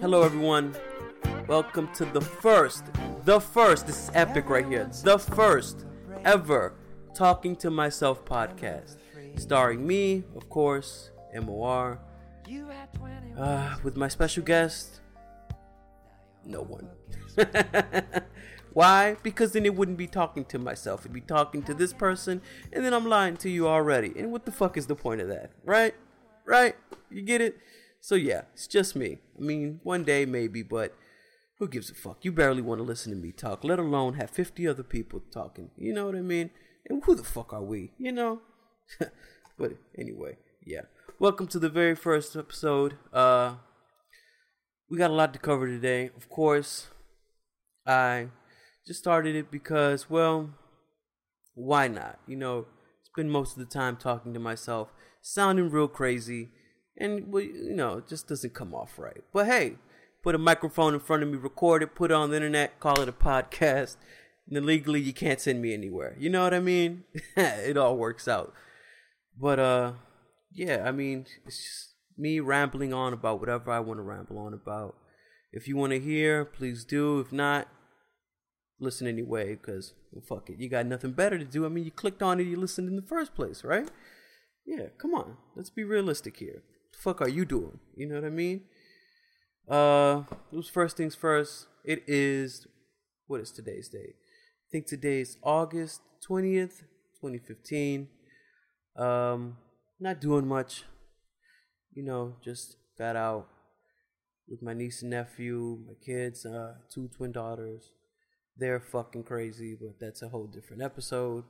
Hello, everyone. Welcome to the first, the first, this is epic right here, the first ever Talking to Myself podcast. Starring me, of course, MOR, uh, with my special guest, no one. Why? Because then it wouldn't be talking to myself. It'd be talking to this person, and then I'm lying to you already. And what the fuck is the point of that? Right? Right? You get it? So yeah, it's just me. I mean, one day maybe, but who gives a fuck? You barely want to listen to me talk, let alone have 50 other people talking. You know what I mean? And who the fuck are we? You know? but anyway, yeah. Welcome to the very first episode. Uh we got a lot to cover today. Of course, I just started it because, well, why not? You know, spend most of the time talking to myself, sounding real crazy, and well, you know, it just doesn't come off right. But hey, put a microphone in front of me, record it, put it on the internet, call it a podcast. And legally, you can't send me anywhere. You know what I mean? it all works out. But uh, yeah, I mean, it's just me rambling on about whatever I want to ramble on about. If you want to hear, please do. If not, listen anyway, because well, fuck it. You got nothing better to do. I mean, you clicked on it, you listened in the first place, right? Yeah, come on. Let's be realistic here. Fuck are you doing? You know what I mean? Uh, those first things first. It is, what is today's date? I think today's August 20th, 2015. Um, not doing much you know, just got out with my niece and nephew, my kids, uh, two twin daughters. They're fucking crazy, but that's a whole different episode.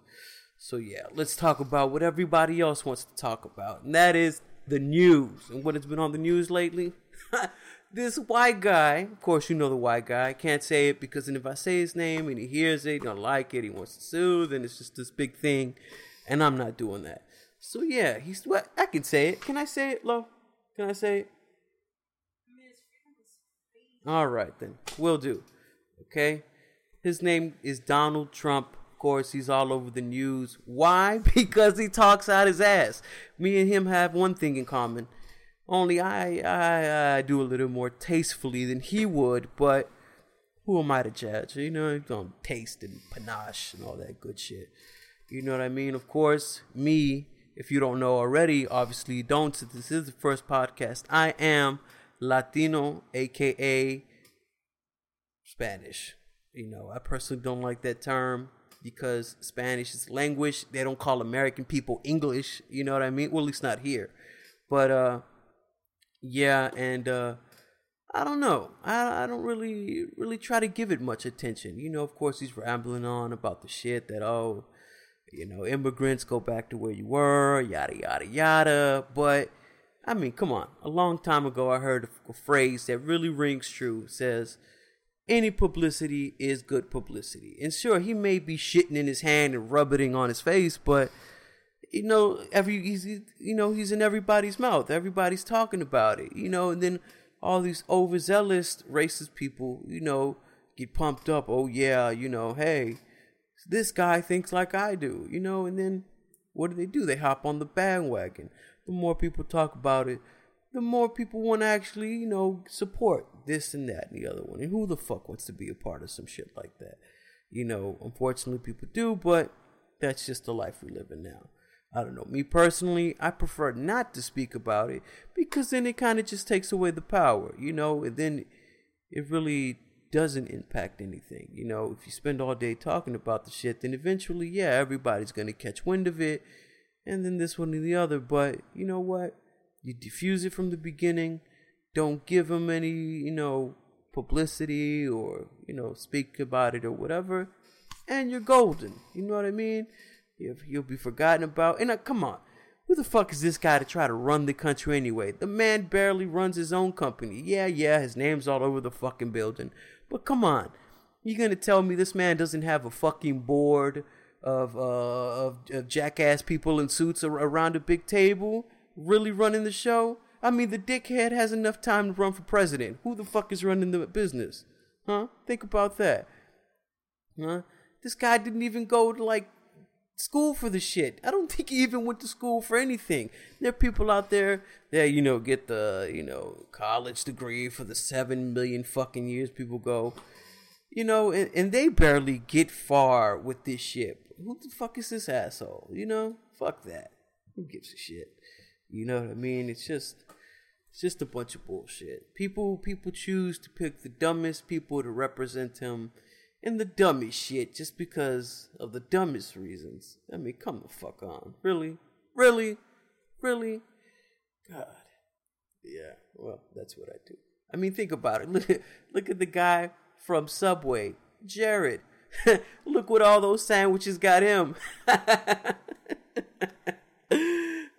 So yeah, let's talk about what everybody else wants to talk about, and that is the news. And what has been on the news lately? this white guy, of course you know the white guy. Can't say it because then if I say his name and he hears it, he don't like it, he wants to sue, then it's just this big thing, and I'm not doing that. So yeah, he's what I can say it. Can I say it, Lo? Can I say it? All right then, will do. Okay, his name is Donald Trump. Course, he's all over the news. Why? Because he talks out his ass. Me and him have one thing in common. Only I, I, I do a little more tastefully than he would, but who am I to judge? You know, on taste and panache and all that good shit. You know what I mean? Of course, me if you don't know already, obviously you don't. This is the first podcast, I am Latino, aka Spanish. You know, I personally don't like that term because Spanish is language. They don't call American people English. You know what I mean? Well, at least not here. But uh, yeah, and uh, I don't know. I I don't really really try to give it much attention. You know, of course, he's rambling on about the shit that oh you know, immigrants go back to where you were, yada, yada, yada. But, I mean, come on. A long time ago, I heard a phrase that really rings true. It says, any publicity is good publicity. And sure, he may be shitting in his hand and rubbing on his face, but you know, every he's you know he's in everybody's mouth. Everybody's talking about it. You know, and then all these overzealous racist people, you know, get pumped up. Oh yeah, you know, hey, this guy thinks like I do, you know, and then what do they do? They hop on the bandwagon. The more people talk about it, the more people want to actually, you know, support this and that and the other one. And who the fuck wants to be a part of some shit like that? You know, unfortunately, people do, but that's just the life we live in now. I don't know. Me personally, I prefer not to speak about it because then it kind of just takes away the power, you know, and then it really doesn't impact anything. You know, if you spend all day talking about the shit, then eventually, yeah, everybody's going to catch wind of it, and then this one and the other. But you know what? You diffuse it from the beginning. Don't give them any, you know, publicity or, you know, speak about it or whatever. And you're golden. You know what I mean? You'll be forgotten about. And uh, come on. Who the fuck is this guy to try to run the country anyway? The man barely runs his own company. Yeah, yeah, his name's all over the fucking building. But come on, you're gonna tell me this man doesn't have a fucking board of uh, of, of jackass people in suits around a big table, really running the show? I mean, the dickhead has enough time to run for president. Who the fuck is running the business? Huh? Think about that. Huh? This guy didn't even go to like school for the shit. I don't think he even went to school for anything. There are people out there that, you know, get the, you know, college degree for the seven million fucking years people go. You know, and, and they barely get far with this shit. Who the fuck is this asshole? You know? Fuck that. Who gives a shit? You know what I mean? It's just it's just a bunch of bullshit. People people choose to pick the dumbest people to represent them in the dumbest shit just because of the dumbest reasons. I mean, come the fuck on. Really? Really? Really? God. Yeah, well, that's what I do. I mean, think about it. Look look at the guy from Subway, Jared. look what all those sandwiches got him.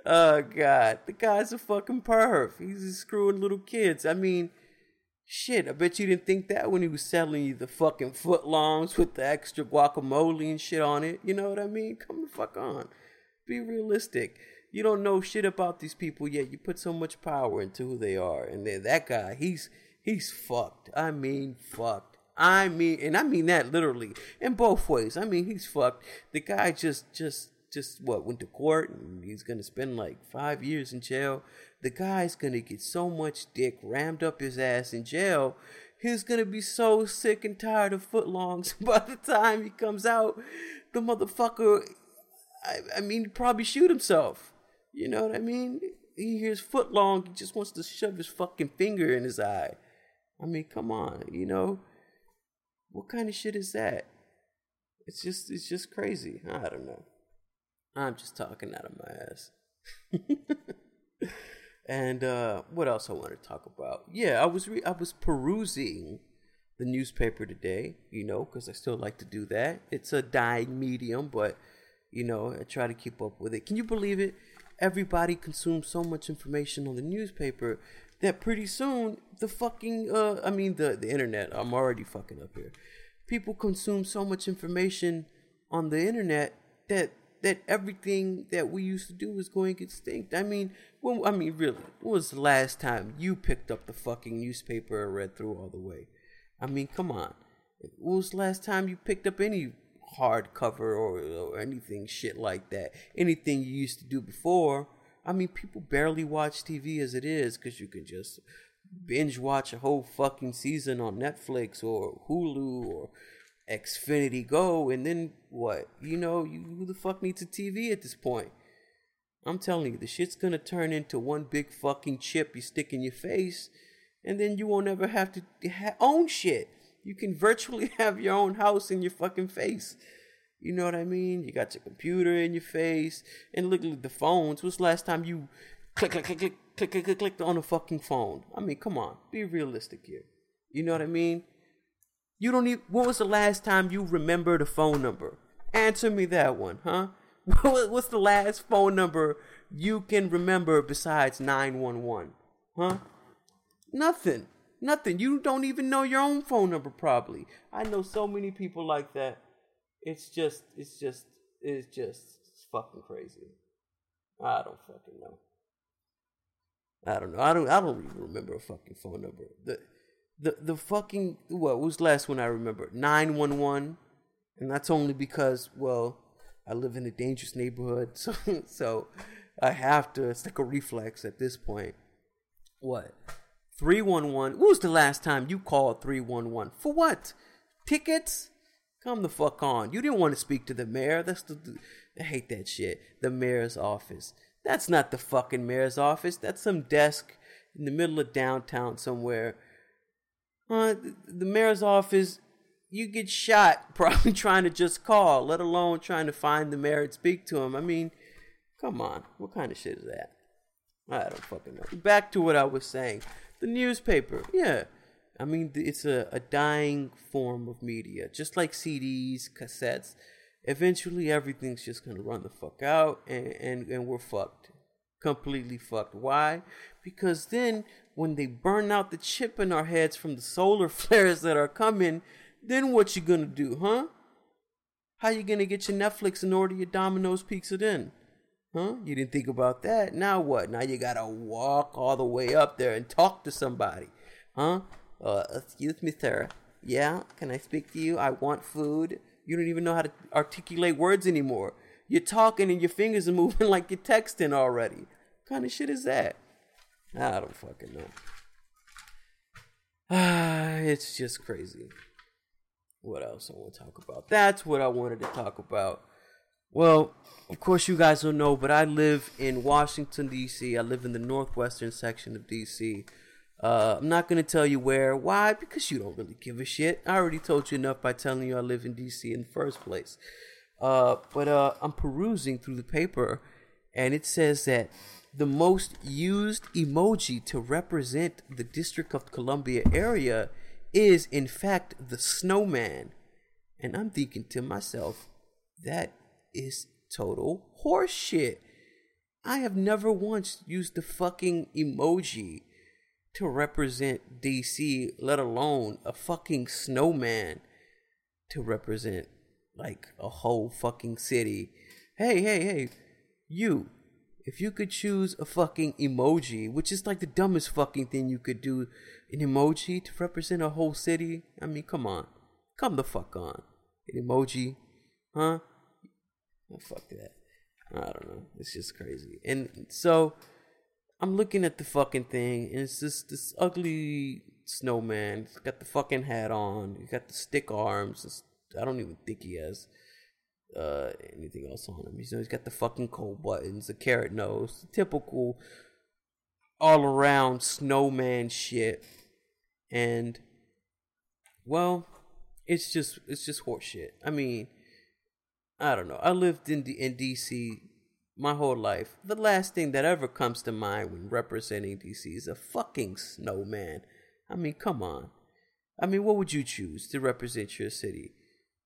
oh god, the guy's a fucking perv. He's screwing little kids. I mean, shit. I bet you didn't think that when he was selling you the fucking footlongs with the extra guacamole and shit on it. You know what I mean? Come the fuck on. Be realistic. You don't know shit about these people yet. You put so much power into who they are, and then that guy, he's he's fucked. I mean, fucked. I mean, and I mean that literally in both ways. I mean, he's fucked. The guy just just just what went to court and he's gonna spend like five years in jail. The guy's gonna get so much dick rammed up his ass in jail. He's gonna be so sick and tired of footlongs by the time he comes out. The motherfucker, I, I mean, probably shoot himself. You know what I mean? He hears footlong, he just wants to shove his fucking finger in his eye. I mean, come on, you know? What kind of shit is that? It's just, it's just crazy. I don't know. I'm just talking out of my ass. and uh, what else I want to talk about? Yeah, I was re- I was perusing the newspaper today, you know, because I still like to do that. It's a dying medium, but you know, I try to keep up with it. Can you believe it? Everybody consumes so much information on the newspaper that pretty soon the fucking uh, I mean the the internet. I'm already fucking up here. People consume so much information on the internet that that everything that we used to do is going extinct. I mean, when I mean, really, when was the last time you picked up the fucking newspaper and read through all the way? I mean, come on. When was the last time you picked up any hardcover or, or anything shit like that? Anything you used to do before? I mean, people barely watch TV as it is because you can just binge watch a whole fucking season on Netflix or Hulu or Xfinity Go, and then what? You know, you, who the fuck needs a TV at this point? I'm telling you, the shit's gonna turn into one big fucking chip you stick in your face, and then you won't ever have to ha- own shit. You can virtually have your own house in your fucking face. You know what I mean? You got your computer in your face, and look at the phones. What's the last time you click, click, click, click, click, click, click, click on a fucking phone? I mean, come on, be realistic here. You know what I mean? You don't even. When was the last time you remembered a phone number? Answer me that one, huh? What's the last phone number you can remember besides 911? Huh? Nothing. Nothing. You don't even know your own phone number, probably. I know so many people like that. It's just, it's just, it's just it's fucking crazy. I don't fucking know. I don't know. I don't. I don't even remember a fucking phone number. The the the fucking what was last one I remember? Nine one one, and that's only because well, I live in a dangerous neighborhood, so so I have to. It's like a reflex at this point. What? Three one one. When was the last time you called three one one for what? Tickets? Come the fuck on. You didn't want to speak to the mayor. That's the. I hate that shit. The mayor's office. That's not the fucking mayor's office. That's some desk in the middle of downtown somewhere uh, the mayor's office, you get shot probably trying to just call, let alone trying to find the mayor and speak to him. I mean, come on, what kind of shit is that? I don't fucking know. Back to what I was saying. The newspaper, yeah. I mean, it's a, a dying form of media, just like CDs, cassettes. Eventually, everything's just gonna run the fuck out, and, and, and we're fucked. Completely fucked. Why? Because then when they burn out the chip in our heads from the solar flares that are coming, then what you gonna do, huh? How you gonna get your Netflix and order your Domino's pizza then? Huh? You didn't think about that. Now what? Now you gotta walk all the way up there and talk to somebody. Huh? Uh, excuse me, sir. Yeah, can I speak to you? I want food. You don't even know how to articulate words anymore. You're talking and your fingers are moving like you're texting already. What kind of shit is that? I don't fucking know. Ah, it's just crazy. What else I want to talk about? That's what I wanted to talk about. Well, of course, you guys don't know, but I live in Washington, D.C. I live in the northwestern section of D.C. Uh, I'm not going to tell you where. Why? Because you don't really give a shit. I already told you enough by telling you I live in D.C. in the first place. Uh, but uh, I'm perusing through the paper, and it says that the most used emoji to represent the District of Columbia area is, in fact, the snowman. And I'm thinking to myself, that is total horseshit. I have never once used the fucking emoji to represent DC, let alone a fucking snowman to represent like a whole fucking city. Hey, hey, hey, you, if you could choose a fucking emoji, which is like the dumbest fucking thing you could do, an emoji to represent a whole city, I mean, come on. Come the fuck on. An emoji, huh? Oh, fuck that. I don't know. It's just crazy. And so I'm looking at the fucking thing, and it's just this ugly snowman. He's got the fucking hat on. He's got the stick arms. I don't even think he has uh, anything else on him. He's, he's got the fucking cold buttons, the carrot nose, typical all around snowman shit. And well, it's just it's just horseshit. I mean, I don't know. I lived in D- in DC my whole life. The last thing that ever comes to mind when representing DC is a fucking snowman. I mean, come on. I mean, what would you choose to represent your city?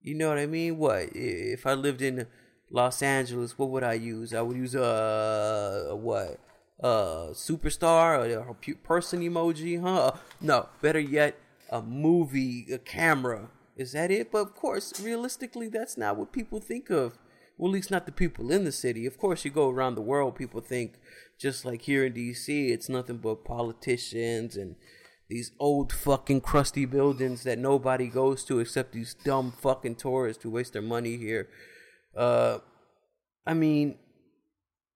You know what I mean? What if I lived in Los Angeles? What would I use? I would use a, a what? A superstar, a, a person emoji, huh? No, better yet, a movie, a camera. Is that it? But of course, realistically, that's not what people think of. Well, at least not the people in the city. Of course, you go around the world, people think just like here in D.C., it's nothing but politicians and these old fucking crusty buildings that nobody goes to except these dumb fucking tourists who waste their money here. Uh, I mean,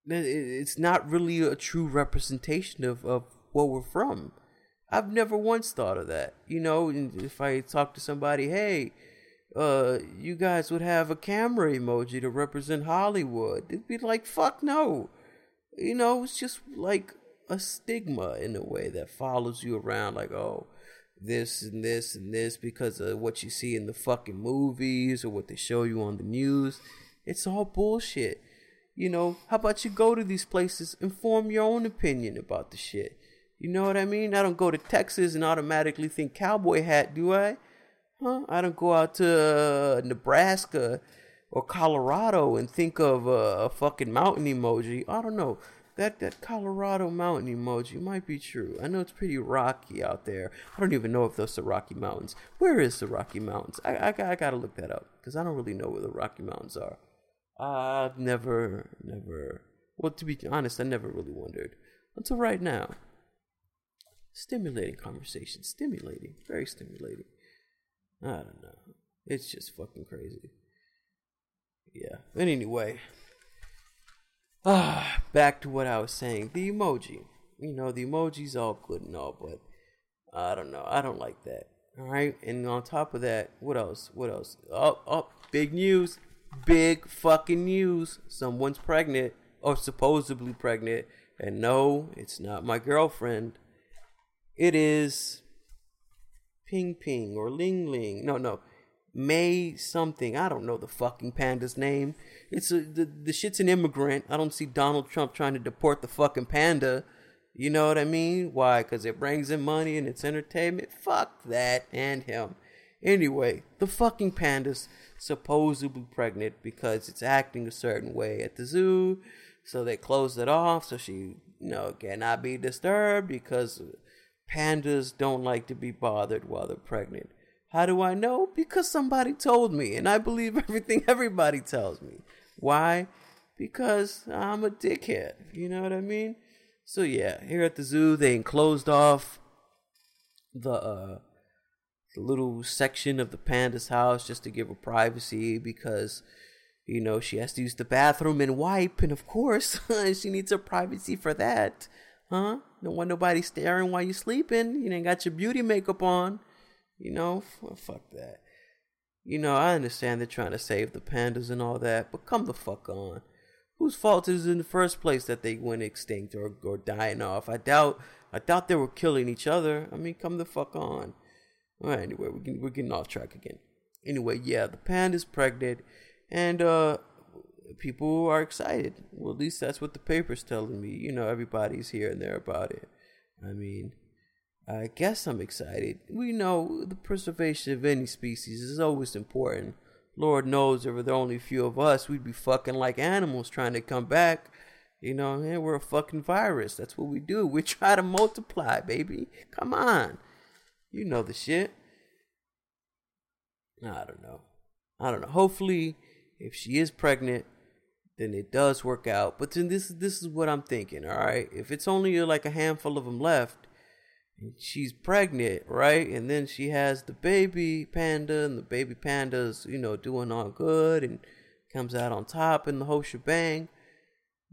it's not really a true representation of, of what we're from. I've never once thought of that. You know, if I talk to somebody, hey, uh, you guys would have a camera emoji to represent Hollywood. It'd be like, fuck no. You know, it's just like a stigma in a way that follows you around like oh this and this and this because of what you see in the fucking movies or what they show you on the news. It's all bullshit. You know how about you go to these places and form your own opinion about the shit? You know what i mean? I don't go to texas and automatically think cowboy hat do i? Huh? I don't go out to uh, nebraska or colorado and think of uh, a fucking mountain emoji. I don't know that that Colorado mountain emoji might be true. I know it's pretty rocky out there. I don't even know if those are Rocky Mountains. Where is the Rocky Mountains? I I, I gotta look that up because I don't really know where the Rocky Mountains are. I've never never. Well, to be honest, I never really wondered until right now. Stimulating conversation, stimulating, very stimulating. I don't know. It's just fucking crazy. Yeah. But anyway, Ah, back to what I was saying. The emoji. You know, the emoji's all good and all, but I don't know. I don't like that. All right. And on top of that, what else? What else? Oh, oh, big news. Big fucking news. Someone's pregnant or supposedly pregnant. And no, it's not my girlfriend. It is Ping Ping or Ling Ling. No, no. May something. I don't know the fucking panda's name. It's a, the the shit's an immigrant. I don't see Donald Trump trying to deport the fucking panda. You know what I mean? Why? Because it brings in money and it's entertainment. Fuck that and him. Anyway, the fucking panda's supposedly pregnant because it's acting a certain way at the zoo. So they closed it off so she, you know, cannot be disturbed because pandas don't like to be bothered while they're pregnant. How do I know? Because somebody told me, and I believe everything everybody tells me. Why? Because I'm a dickhead. You know what I mean? So yeah, here at the zoo, they enclosed off the uh, the little section of the panda's house just to give her privacy because You know, she has to use the bathroom and wipe, and of course, she needs her privacy for that. Huh? Don't want nobody staring while you're sleeping. You ain't got your beauty makeup on. You know, well, fuck that. You know, I understand they're trying to save the pandas and all that, but come the fuck on. Whose fault is it in the first place that they went extinct or, or dying off? I doubt I doubt they were killing each other. I mean, come the fuck on. All right, anyway, we're getting, we're getting off track again. Anyway, yeah, the panda's pregnant, and uh, people are excited. Well, at least that's what the paper's telling me. You know, everybody's here and there about it. I mean, I guess I'm excited. We know the preservation of any species is always important. Lord knows, if there were only a few of us, we'd be fucking like animals trying to come back. You know, and we're a fucking virus. That's what we do. We try to multiply, baby. Come on. You know the shit. I don't know. I don't know. Hopefully, if she is pregnant, then it does work out. But then this this is what I'm thinking. All right, if it's only like a handful of them left, and she's pregnant, right, and then she has the baby panda, and the baby panda's you know doing all good and comes out on top in the whole shebang.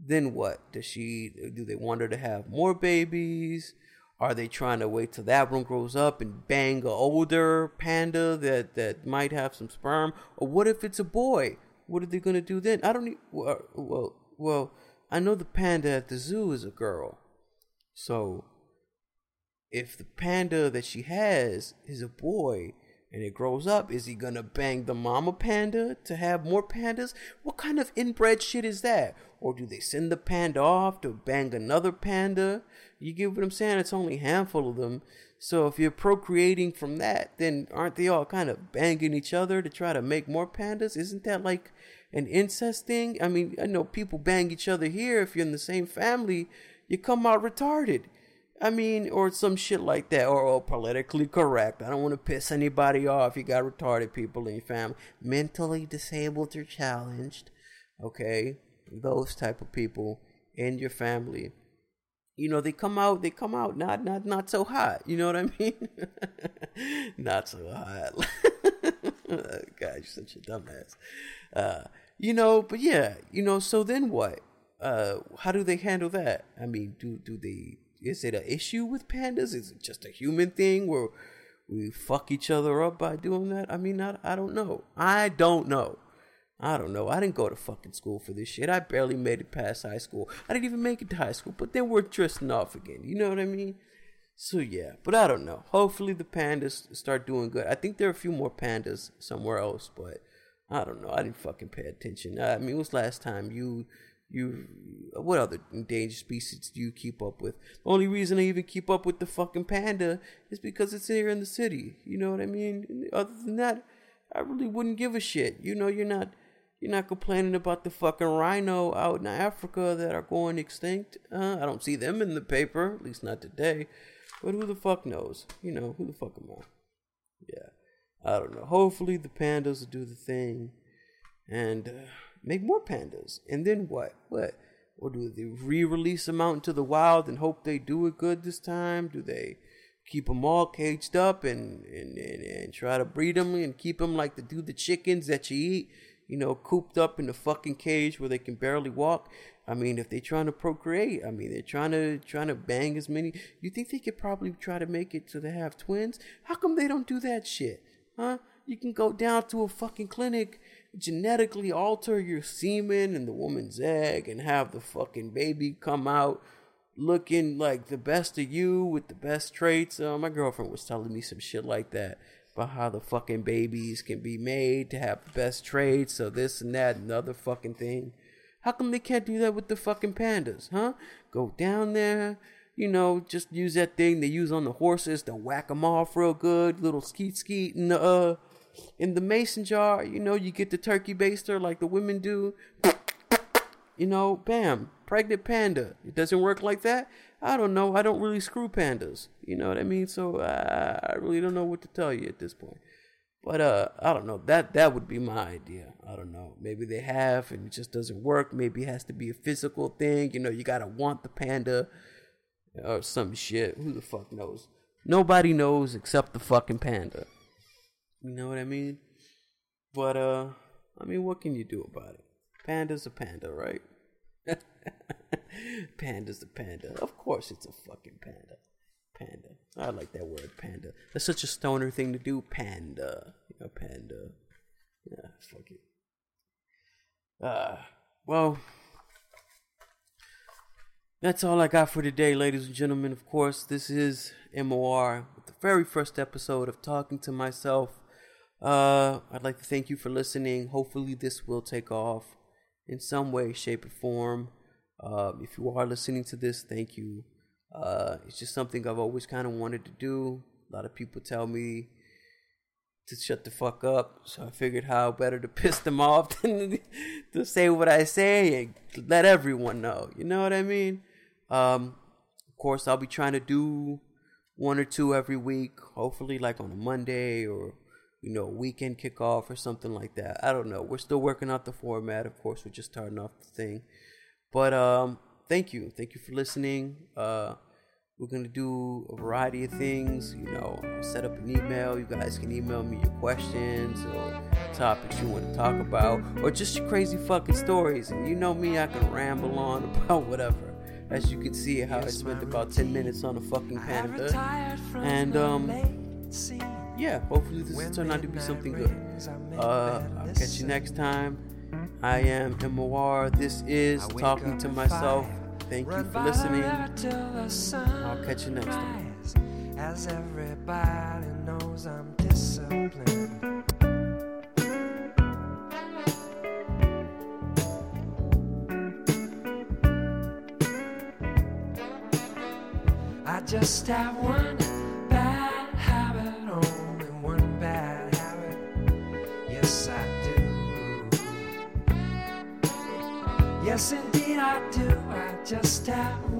Then what? Does she? Do they want her to have more babies? Are they trying to wait till that one grows up and bang a older panda that that might have some sperm? Or what if it's a boy? What are they gonna do then? I don't need. Well, well, well, I know the panda at the zoo is a girl, so if the panda that she has is a boy and it grows up, is he gonna bang the mama panda to have more pandas? What kind of inbred shit is that? Or do they send the panda off to bang another panda? You get what I'm saying? It's only a handful of them. So if you're procreating from that, then aren't they all kind of banging each other to try to make more pandas? Isn't that like an incest thing? I mean, I know people bang each other here. If you're in the same family, you come out retarded. I mean, or some shit like that, or, or politically correct. I don't want to piss anybody off. You got retarded people in your family, mentally disabled or challenged. Okay, those type of people in your family. You know they come out they come out not not not so hot. You know what i mean? Not so hot. God you're such a dumbass. Uh you know but yeah you know so then what? Uh how do they handle that? I mean do do they is it an issue with pandas is it just a human thing where we fuck each other up by doing that i mean i, I don't know i don't know I don't know. I didn't go to fucking school for this shit. I barely made it past high school. I didn't even make it to high school, but then we're drifting off again. You know what I mean? So yeah, but I don't know. Hopefully the pandas start doing good. I think there are a few more pandas somewhere else, but I don't know. I didn't fucking pay attention. I mean, it was last time you you what other endangered species do you keep up with? The only reason I even keep up with the fucking panda is because it's here in the city. You know what I mean? Other than that, I really wouldn't give a shit. You know, you're not you're not complaining about the fucking rhino out in Africa that are going extinct. Uh, I don't see them in the paper, at least not today. But who the fuck knows? You know, who the fuck am I? Yeah, I don't know. Hopefully the pandas will do the thing and uh, make more pandas. And then what? What? Or do they re-release them out into the wild and hope they do it good this time? Do they keep them all caged up and, and, and, and try to breed them and keep them like to do the chickens that you eat? you know, cooped up in a fucking cage where they can barely walk. I mean, if they're trying to procreate, I mean, they're trying to trying to bang as many. You think they could probably try to make it so they have twins? How come they don't do that shit? Huh? You can go down to a fucking clinic, genetically alter your semen and the woman's egg, and have the fucking baby come out looking like the best of you with the best traits. Uh, my girlfriend was telling me some shit like that about how the fucking babies can be made to have the best traits, so this and that another fucking thing. How come they can't do that with the fucking pandas, huh? Go down there, you know, just use that thing they use on the horses to whack them off real good, little skeet skeet and uh in the mason jar. You know, you get the turkey baster like the women do. You know, bam, pregnant panda. It doesn't work like that. I don't know. I don't really screw pandas. You know what I mean? So uh, I really don't know what to tell you at this point. But uh, I don't know. That that would be my idea. I don't know. Maybe they have and it just doesn't work. Maybe it has to be a physical thing. You know, you gotta want the panda or some shit. Who the fuck knows? Nobody knows except the fucking panda. You know what I mean? But uh, I mean, what can you do about it? Panda's a panda, right? Panda's a panda. Of course, it's a fucking panda. Panda. I like that word, panda. That's such a stoner thing to do. Panda. Know, panda. Yeah, fuck it. Uh, well, that's all I got for today, ladies and gentlemen. Of course, this is MOR, the very first episode of Talking to Myself. Uh, I'd like to thank you for listening. Hopefully, this will take off in some way, shape, or form. Uh, if you are listening to this, thank you. Uh, it's just something I've always kind of wanted to do. A lot of people tell me to shut the fuck up, so I figured how better to piss them off than to say what I say and let everyone know. You know what I mean? Um, of course, I'll be trying to do one or two every week. Hopefully, like on a Monday or you know weekend kickoff or something like that. I don't know. We're still working out the format. Of course, we're just starting off the thing. But um, thank you, thank you for listening. Uh, we're gonna do a variety of things. You know, set up an email. You guys can email me your questions or topics you want to talk about, or just your crazy fucking stories. And you know me, I can ramble on about whatever. As you can see, how I spent about ten minutes on a fucking panda, and um, yeah, hopefully this will turn out to be something good. Uh, I'll catch you next time. I am MOR. This is Talking to Myself. Thank you for listening. I'll catch you next time. As everybody knows I'm disciplined. I just have one I